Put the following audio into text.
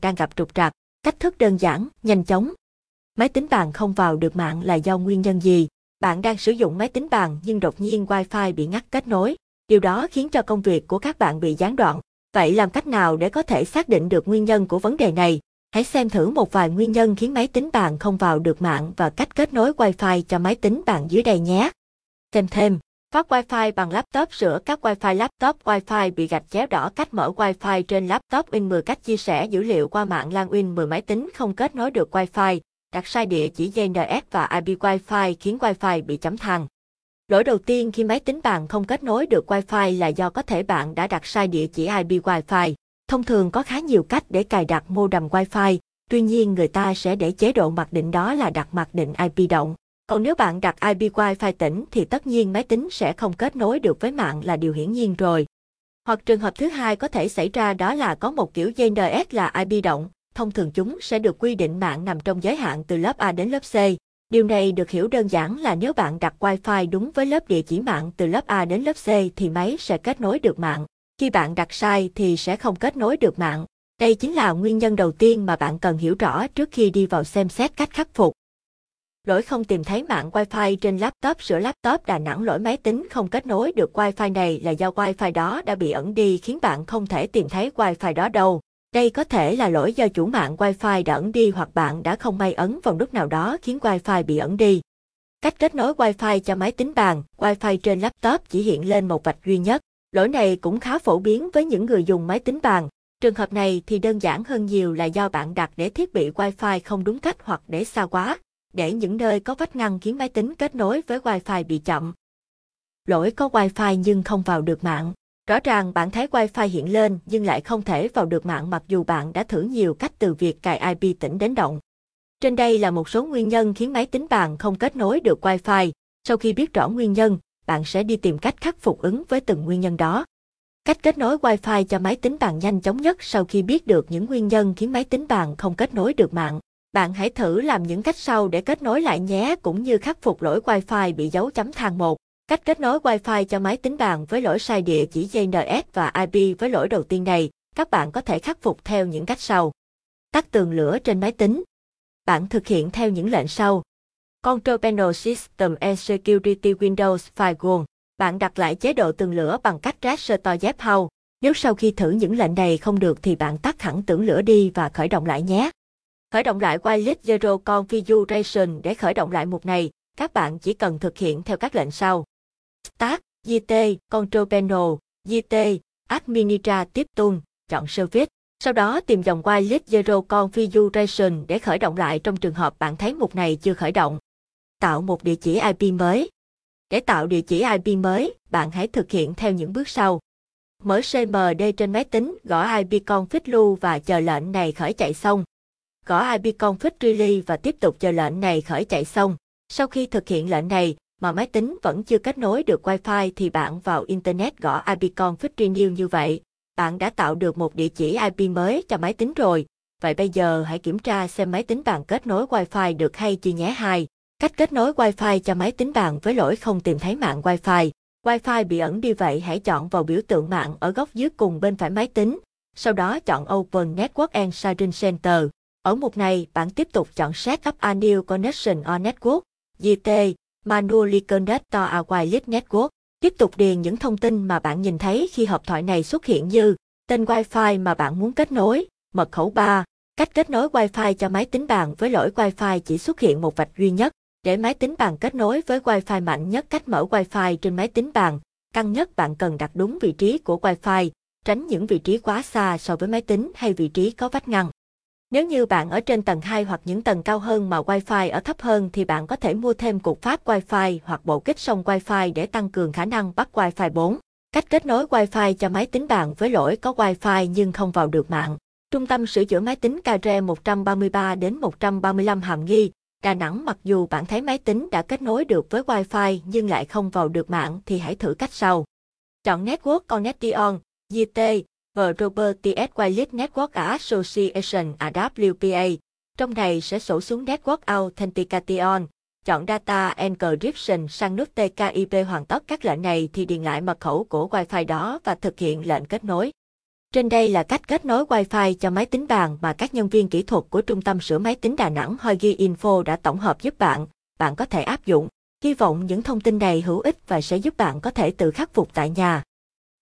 đang gặp trục trặc. Cách thức đơn giản, nhanh chóng. Máy tính bàn không vào được mạng là do nguyên nhân gì? Bạn đang sử dụng máy tính bàn nhưng đột nhiên Wi-Fi bị ngắt kết nối. Điều đó khiến cho công việc của các bạn bị gián đoạn. Vậy làm cách nào để có thể xác định được nguyên nhân của vấn đề này? Hãy xem thử một vài nguyên nhân khiến máy tính bàn không vào được mạng và cách kết nối Wi-Fi cho máy tính bàn dưới đây nhé. Xem thêm, phát Wi-Fi bằng laptop sửa các Wi-Fi laptop Wi-Fi bị gạch chéo đỏ cách mở Wi-Fi trên laptop win10 cách chia sẻ dữ liệu qua mạng LAN win10 máy tính không kết nối được Wi-Fi, đặt sai địa chỉ DNS và IP Wi-Fi khiến Wi-Fi bị chấm thằng. Lỗi đầu tiên khi máy tính bạn không kết nối được Wi-Fi là do có thể bạn đã đặt sai địa chỉ IP Wi-Fi. Thông thường có khá nhiều cách để cài đặt modem Wi-Fi, tuy nhiên người ta sẽ để chế độ mặc định đó là đặt mặc định IP động. Còn nếu bạn đặt IP Wi-Fi tỉnh thì tất nhiên máy tính sẽ không kết nối được với mạng là điều hiển nhiên rồi. Hoặc trường hợp thứ hai có thể xảy ra đó là có một kiểu dây NS là IP động, thông thường chúng sẽ được quy định mạng nằm trong giới hạn từ lớp A đến lớp C. Điều này được hiểu đơn giản là nếu bạn đặt Wi-Fi đúng với lớp địa chỉ mạng từ lớp A đến lớp C thì máy sẽ kết nối được mạng. Khi bạn đặt sai thì sẽ không kết nối được mạng. Đây chính là nguyên nhân đầu tiên mà bạn cần hiểu rõ trước khi đi vào xem xét cách khắc phục. Lỗi không tìm thấy mạng Wi-Fi trên laptop sửa laptop Đà Nẵng lỗi máy tính không kết nối được Wi-Fi này là do Wi-Fi đó đã bị ẩn đi khiến bạn không thể tìm thấy Wi-Fi đó đâu. Đây có thể là lỗi do chủ mạng Wi-Fi đã ẩn đi hoặc bạn đã không may ấn vào nút nào đó khiến Wi-Fi bị ẩn đi. Cách kết nối Wi-Fi cho máy tính bàn, Wi-Fi trên laptop chỉ hiện lên một vạch duy nhất. Lỗi này cũng khá phổ biến với những người dùng máy tính bàn. Trường hợp này thì đơn giản hơn nhiều là do bạn đặt để thiết bị Wi-Fi không đúng cách hoặc để xa quá, để những nơi có vách ngăn khiến máy tính kết nối với Wi-Fi bị chậm. Lỗi có Wi-Fi nhưng không vào được mạng. Rõ ràng bạn thấy Wi-Fi hiện lên nhưng lại không thể vào được mạng mặc dù bạn đã thử nhiều cách từ việc cài IP tỉnh đến động. Trên đây là một số nguyên nhân khiến máy tính bàn không kết nối được Wi-Fi. Sau khi biết rõ nguyên nhân, bạn sẽ đi tìm cách khắc phục ứng với từng nguyên nhân đó. Cách kết nối Wi-Fi cho máy tính bàn nhanh chóng nhất sau khi biết được những nguyên nhân khiến máy tính bàn không kết nối được mạng. Bạn hãy thử làm những cách sau để kết nối lại nhé cũng như khắc phục lỗi Wi-Fi bị dấu chấm than một. Cách kết nối Wi-Fi cho máy tính bàn với lỗi sai địa chỉ DNS và IP với lỗi đầu tiên này, các bạn có thể khắc phục theo những cách sau. Tắt tường lửa trên máy tính. Bạn thực hiện theo những lệnh sau. Control Panel System and Security Windows Firewall. Bạn đặt lại chế độ tường lửa bằng cách Restore Dep House. Nếu sau khi thử những lệnh này không được thì bạn tắt hẳn tường lửa đi và khởi động lại nhé. Khởi động lại Wireless Zero Configuration để khởi động lại mục này, các bạn chỉ cần thực hiện theo các lệnh sau. Start, GT, Control Panel, GT, Administrative Tool, chọn Service. Sau đó tìm dòng Wireless Zero Configuration để khởi động lại trong trường hợp bạn thấy mục này chưa khởi động. Tạo một địa chỉ IP mới. Để tạo địa chỉ IP mới, bạn hãy thực hiện theo những bước sau. Mở CMD trên máy tính, gõ IP config lưu và chờ lệnh này khởi chạy xong. Gõ IP config và tiếp tục chờ lệnh này khởi chạy xong. Sau khi thực hiện lệnh này, mà máy tính vẫn chưa kết nối được Wi-Fi thì bạn vào Internet gõ IP config renew như vậy. Bạn đã tạo được một địa chỉ IP mới cho máy tính rồi. Vậy bây giờ hãy kiểm tra xem máy tính bạn kết nối Wi-Fi được hay chưa nhé hai. Cách kết nối Wi-Fi cho máy tính bạn với lỗi không tìm thấy mạng Wi-Fi. Wi-Fi bị ẩn đi vậy hãy chọn vào biểu tượng mạng ở góc dưới cùng bên phải máy tính. Sau đó chọn Open Network and Sharing Center. Ở mục này, bạn tiếp tục chọn Set up a new connection or network, GT, Manually Connect to a Wireless Network. Tiếp tục điền những thông tin mà bạn nhìn thấy khi hộp thoại này xuất hiện như tên Wi-Fi mà bạn muốn kết nối, mật khẩu 3, cách kết nối Wi-Fi cho máy tính bàn với lỗi Wi-Fi chỉ xuất hiện một vạch duy nhất. Để máy tính bàn kết nối với Wi-Fi mạnh nhất cách mở Wi-Fi trên máy tính bàn, căn nhất bạn cần đặt đúng vị trí của Wi-Fi, tránh những vị trí quá xa so với máy tính hay vị trí có vách ngăn. Nếu như bạn ở trên tầng 2 hoặc những tầng cao hơn mà Wi-Fi ở thấp hơn thì bạn có thể mua thêm cục phát Wi-Fi hoặc bộ kích song Wi-Fi để tăng cường khả năng bắt Wi-Fi 4. Cách kết nối Wi-Fi cho máy tính bàn với lỗi có Wi-Fi nhưng không vào được mạng. Trung tâm sửa chữa máy tính Care 133 đến 135 Hàm Nghi, Đà Nẵng mặc dù bạn thấy máy tính đã kết nối được với Wi-Fi nhưng lại không vào được mạng thì hãy thử cách sau. Chọn Network Connection, Robert T. Wireless Network Association à AWPA. Trong này sẽ sổ xuống Network Authentication. Chọn Data Encryption sang nút TKIP hoàn tất các lệnh này thì điền lại mật khẩu của Wi-Fi đó và thực hiện lệnh kết nối. Trên đây là cách kết nối Wi-Fi cho máy tính bàn mà các nhân viên kỹ thuật của Trung tâm sửa máy tính Đà Nẵng Hoigi Info đã tổng hợp giúp bạn. Bạn có thể áp dụng. Hy vọng những thông tin này hữu ích và sẽ giúp bạn có thể tự khắc phục tại nhà.